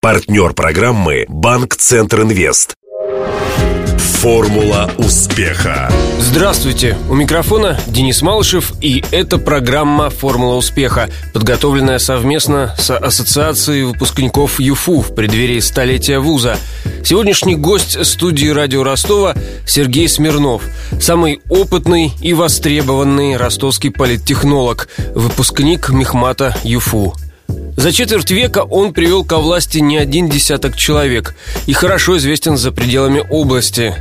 Партнер программы «Банк Центр Инвест». Формула успеха. Здравствуйте, у микрофона Денис Малышев, и это программа «Формула успеха», подготовленная совместно с Ассоциацией выпускников ЮФУ в преддверии столетия вуза. Сегодняшний гость студии радио Ростова Сергей Смирнов, самый опытный и востребованный ростовский политтехнолог, выпускник Мехмата ЮФУ. За четверть века он привел ко власти не один десяток человек и хорошо известен за пределами области.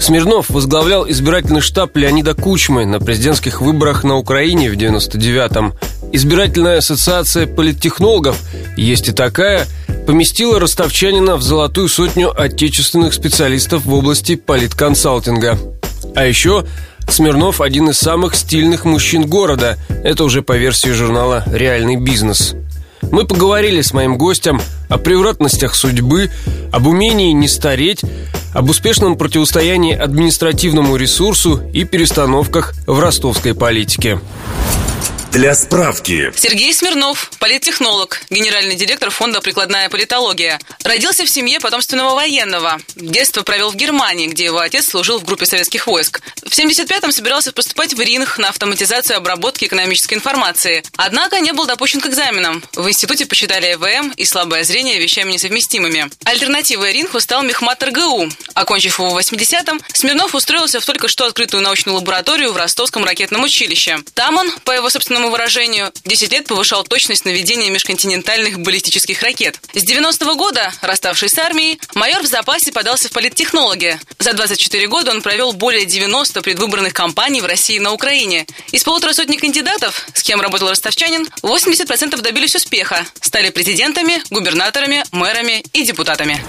Смирнов возглавлял избирательный штаб Леонида Кучмы на президентских выборах на Украине в 99-м. Избирательная ассоциация политтехнологов, есть и такая, поместила ростовчанина в золотую сотню отечественных специалистов в области политконсалтинга. А еще Смирнов один из самых стильных мужчин города. Это уже по версии журнала «Реальный бизнес». Мы поговорили с моим гостем о превратностях судьбы, об умении не стареть, об успешном противостоянии административному ресурсу и перестановках в ростовской политике. Для справки. Сергей Смирнов, политтехнолог, генеральный директор фонда «Прикладная политология». Родился в семье потомственного военного. Детство провел в Германии, где его отец служил в группе советских войск. В 75-м собирался поступать в РИНХ на автоматизацию обработки экономической информации. Однако не был допущен к экзаменам. В институте посчитали ЭВМ и слабое зрение вещами несовместимыми. Альтернативой РИНХу стал Мехмат РГУ. Окончив его в 80-м, Смирнов устроился в только что открытую научную лабораторию в Ростовском ракетном училище. Там он, по его собственному собственному выражению, 10 лет повышал точность наведения межконтинентальных баллистических ракет. С 90-го года, расставшись с армией, майор в запасе подался в политтехнологи. За 24 года он провел более 90 предвыборных кампаний в России и на Украине. Из полутора сотни кандидатов, с кем работал ростовчанин, 80% добились успеха. Стали президентами, губернаторами, мэрами и депутатами.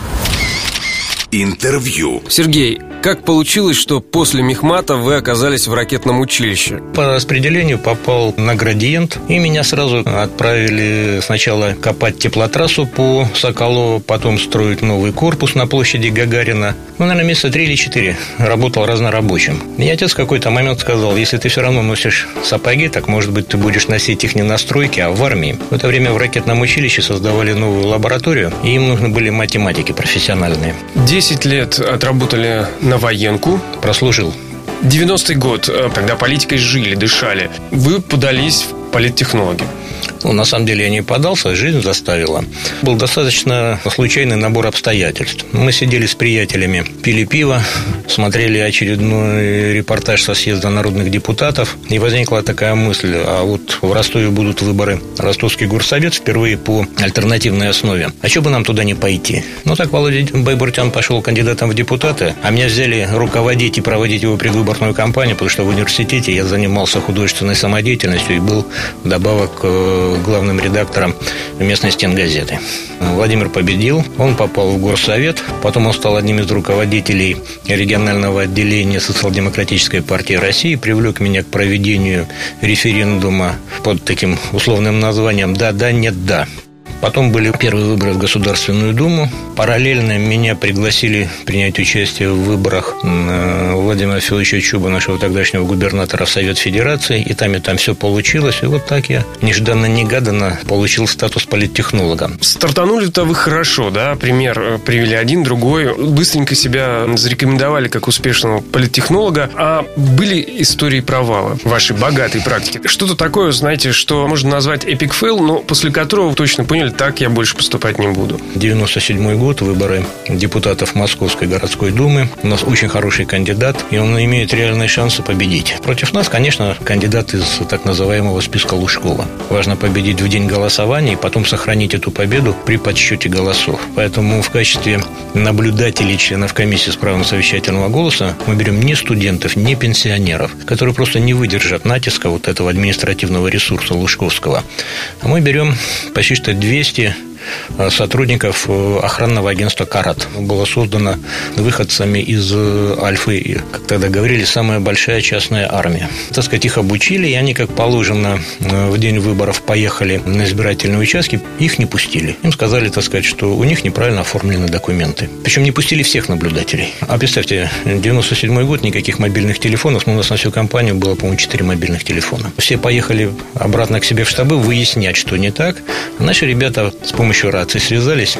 Интервью. Сергей, как получилось, что после Мехмата вы оказались в ракетном училище? По распределению попал на градиент, и меня сразу отправили сначала копать теплотрассу по Соколову, потом строить новый корпус на площади Гагарина. Ну, наверное, месяца три или четыре работал разнорабочим. И отец в какой-то момент сказал, если ты все равно носишь сапоги, так, может быть, ты будешь носить их не на стройке, а в армии. В это время в ракетном училище создавали новую лабораторию, и им нужны были математики профессиональные. 10 лет отработали на военку. Прослужил. 90-й год, э, когда политикой жили, дышали. Вы подались в политтехнологи. Ну, на самом деле я не подался, жизнь заставила. Был достаточно случайный набор обстоятельств. Мы сидели с приятелями, пили пиво, смотрели очередной репортаж со съезда народных депутатов, и возникла такая мысль, а вот в Ростове будут выборы. Ростовский горсовет впервые по альтернативной основе. А что бы нам туда не пойти? Ну, так Володя Байбуртян пошел кандидатом в депутаты, а меня взяли руководить и проводить его предвыборную кампанию, потому что в университете я занимался художественной самодеятельностью и был вдобавок э, главным редактором местной стенгазеты. Владимир победил, он попал в горсовет, потом он стал одним из руководителей регионального отделения Социал-демократической партии России, привлек меня к проведению референдума под таким условным названием «Да, да, нет, да». Потом были первые выборы в Государственную Думу. Параллельно меня пригласили принять участие в выборах Владимира Федоровича Чуба, нашего тогдашнего губернатора в Совет Федерации. И там, и там все получилось. И вот так я нежданно-негаданно получил статус политтехнолога. Стартанули-то вы хорошо, да? Пример э, привели один, другой. Быстренько себя зарекомендовали как успешного политтехнолога. А были истории провала вашей богатой практике? Что-то такое, знаете, что можно назвать epic fail, но после которого вы точно поняли, так я больше поступать не буду. 97 год, выборы депутатов Московской городской думы. У нас очень хороший кандидат, и он имеет реальные шансы победить. Против нас, конечно, кандидат из так называемого списка Лужкова. Важно победить в день голосования и потом сохранить эту победу при подсчете голосов. Поэтому в качестве наблюдателей членов комиссии с правом совещательного голоса мы берем не студентов, не пенсионеров, которые просто не выдержат натиска вот этого административного ресурса Лужковского. А мы берем почти что 200 200 Э, сотрудников э, охранного агентства «Карат». Было создано выходцами из э, Альфы, как тогда говорили, самая большая частная армия. Так сказать, их обучили, и они, как положено, в день выборов поехали на избирательные участки, их не пустили. Им сказали, так сказать, что у них неправильно оформлены документы. Причем не пустили всех наблюдателей. А представьте, 97 год, никаких мобильных телефонов, но у нас на всю компанию было, по-моему, 4 мобильных телефона. Все поехали обратно к себе в штабы выяснять, что не так. Наши ребята с помощью помощью рации связались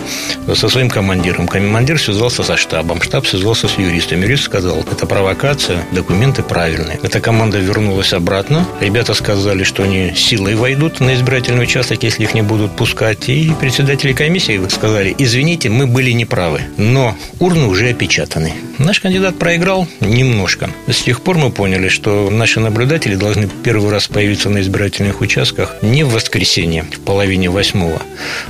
со своим командиром. Командир связался со штабом, штаб связался с юристом. Юрист сказал, это провокация, документы правильные. Эта команда вернулась обратно. Ребята сказали, что они силой войдут на избирательный участок, если их не будут пускать. И председатели комиссии сказали, извините, мы были неправы, но урны уже опечатаны. Наш кандидат проиграл немножко. С тех пор мы поняли, что наши наблюдатели должны первый раз появиться на избирательных участках не в воскресенье, в половине восьмого,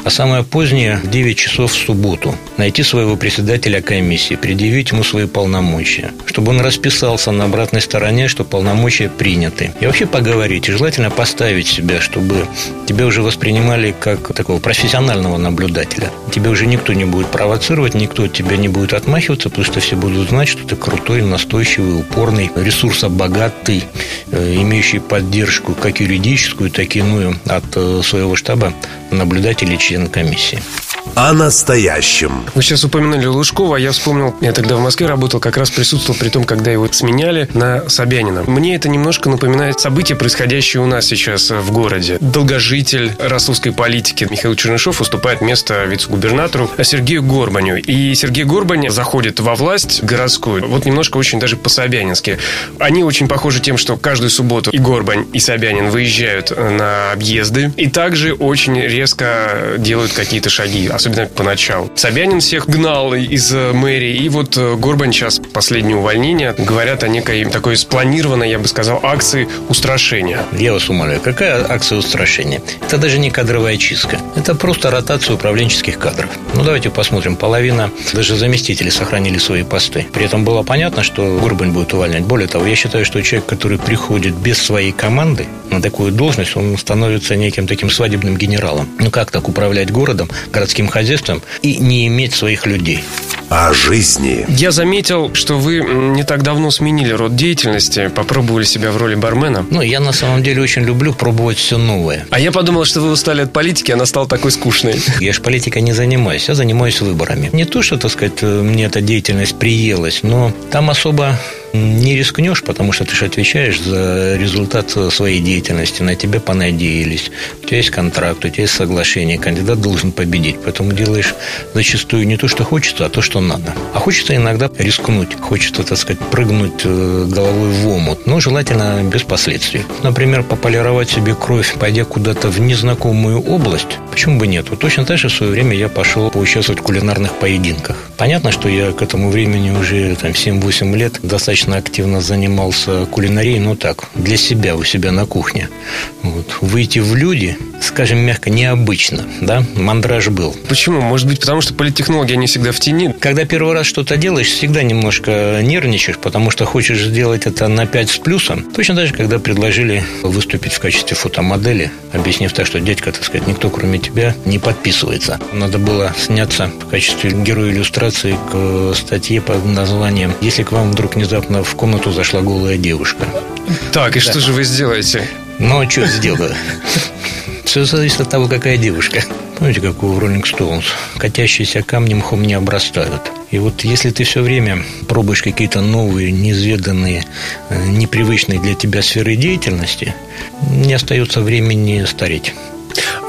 а самое позднее в 9 часов в субботу. Найти своего председателя комиссии, предъявить ему свои полномочия, чтобы он расписался на обратной стороне, что полномочия приняты. И вообще поговорить, и желательно поставить себя, чтобы тебя уже воспринимали как такого профессионального наблюдателя. Тебя уже никто не будет провоцировать, никто от тебя не будет отмахиваться, потому что все будут знать, что ты крутой, настойчивый, упорный, ресурсобогатый, э, имеющий поддержку как юридическую, так иную от э, своего штаба наблюдатель и член. میشیم. О настоящем. Вы сейчас упомянули Лужкова, а я вспомнил, я тогда в Москве работал, как раз присутствовал при том, когда его сменяли на Собянина. Мне это немножко напоминает события, происходящие у нас сейчас в городе. Долгожитель ростовской политики Михаил Чернышов уступает место вице-губернатору Сергею Горбаню. И Сергей Горбань заходит во власть городскую. Вот немножко очень даже по-собянински. Они очень похожи тем, что каждую субботу и Горбань, и Собянин выезжают на объезды. И также очень резко делают какие-то шаги особенно поначалу. Собянин всех гнал из э, мэрии, и вот э, Горбан сейчас последнее увольнение. Говорят о некой такой спланированной, я бы сказал, акции устрашения. Я вас умоляю, какая акция устрашения? Это даже не кадровая чистка. Это просто ротация управленческих кадров. Ну, давайте посмотрим. Половина, даже заместители сохранили свои посты. При этом было понятно, что Горбань будет увольнять. Более того, я считаю, что человек, который приходит без своей команды на такую должность, он становится неким таким свадебным генералом. Ну, как так управлять городом, городским хозяйством и не иметь своих людей. О жизни. Я заметил, что вы не так давно сменили род деятельности, попробовали себя в роли бармена. Ну, я на самом деле очень люблю пробовать все новое. А я подумал, что вы устали от политики, она стала такой скучной. Я же политикой не занимаюсь, я занимаюсь выборами. Не то, что, так сказать, мне эта деятельность приелась, но там особо не рискнешь, потому что ты же отвечаешь за результат своей деятельности. На тебя понадеялись. У тебя есть контракт, у тебя есть соглашение. Кандидат должен победить. Поэтому делаешь зачастую не то, что хочется, а то, что надо. А хочется иногда рискнуть. Хочется, так сказать, прыгнуть э, головой в омут. Но желательно без последствий. Например, пополировать себе кровь, пойдя куда-то в незнакомую область. Почему бы нет? Вот точно так же в свое время я пошел поучаствовать в кулинарных поединках. Понятно, что я к этому времени уже там, 7-8 лет достаточно активно занимался кулинарией, ну так, для себя, у себя на кухне. Вот. Выйти в люди, скажем мягко, необычно, да, мандраж был. Почему? Может быть, потому что политтехнологи, они всегда в тени? Когда первый раз что-то делаешь, всегда немножко нервничаешь, потому что хочешь сделать это на 5 с плюсом. Точно так же, когда предложили выступить в качестве фотомодели, объяснив так, что дядька, так сказать, никто кроме тебя не подписывается. Надо было сняться в качестве героя иллюстрации к статье под названием «Если к вам вдруг внезапно в комнату зашла голая девушка. Так, и да. что же вы сделаете? Ну, а что сделаю? Все зависит от того, какая девушка. Помните, как у Роллинг Стоунс? Катящиеся камнем мхом не обрастают. И вот если ты все время пробуешь какие-то новые, неизведанные, э, непривычные для тебя сферы деятельности, не остается времени стареть.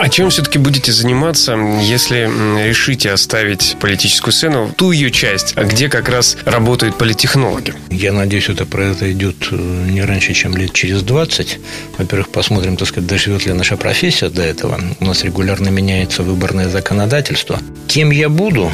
А чем все-таки будете заниматься, если решите оставить политическую сцену, ту ее часть, где как раз работают политтехнологи? Я надеюсь, это произойдет э, не раньше, чем лет через 20. Во-первых, посмотрим, так сказать, доживет ли наша профессия до этого. У нас регулярно меняется выборное законодательство. Кем я буду?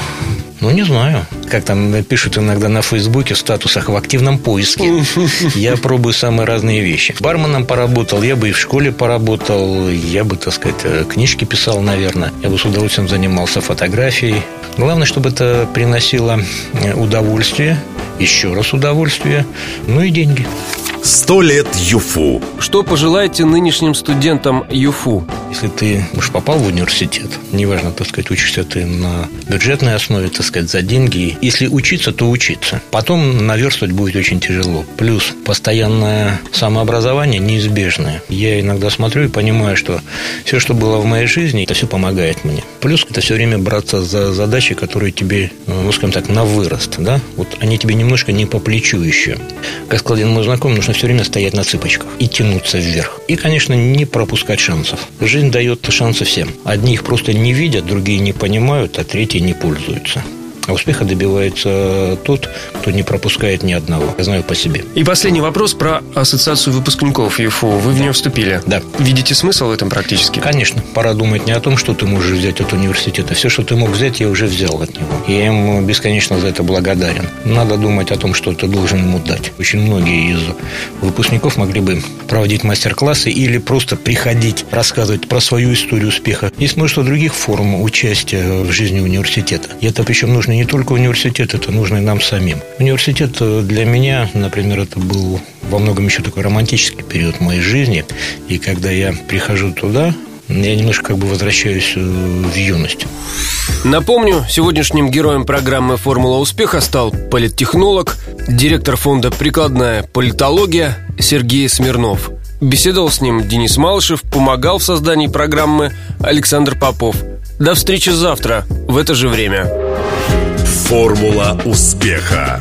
Ну, не знаю. Как там пишут иногда на Фейсбуке в статусах в активном поиске. Я пробую самые разные вещи. Барменом поработал, я бы и в школе поработал, я бы, так сказать, э, книжки писал, наверное. Я бы с удовольствием занимался фотографией. Главное, чтобы это приносило э, удовольствие, еще раз удовольствие, ну и деньги. Сто лет ЮФУ. Что пожелаете нынешним студентам ЮФУ? Если ты уж попал в университет, неважно, так сказать, учишься ты на бюджетной основе, так сказать, за деньги. Если учиться, то учиться. Потом наверстывать будет очень тяжело. Плюс постоянное самообразование неизбежное. Я иногда смотрю и понимаю, что все, что было в моей жизни, это все помогает мне. Плюс это все время браться за задачи, которые тебе, ну, скажем так, на вырост, да? Вот они тебе немножко не по плечу еще. Как сказал один мой знакомый, нужно все время стоять на цыпочках и тянуться вверх. И, конечно, не пропускать шансов. Жизнь дает шансы всем. Одни их просто не видят, другие не понимают, а третьи не пользуются. А успеха добивается тот, кто не пропускает ни одного. Я знаю по себе. И последний вопрос про ассоциацию выпускников ЮФУ. Вы в нее вступили. Да. Видите смысл в этом практически? Конечно. Пора думать не о том, что ты можешь взять от университета. Все, что ты мог взять, я уже взял от него. Я ему бесконечно за это благодарен. Надо думать о том, что ты должен ему дать. Очень многие из выпускников могли бы проводить мастер-классы или просто приходить, рассказывать про свою историю успеха. Есть множество других форм участия в жизни университета. И это причем нужно не только университет, это нужно и нам самим. Университет э, для меня, например, это был во многом еще такой романтический период моей жизни. И когда я прихожу туда, я немножко как бы возвращаюсь э, в юность. Напомню, сегодняшним героем программы «Формула успеха» стал политтехнолог, директор фонда «Прикладная политология» Сергей Смирнов. Беседовал с ним Денис Малышев, помогал в создании программы Александр Попов. До встречи завтра в это же время. Формула успеха.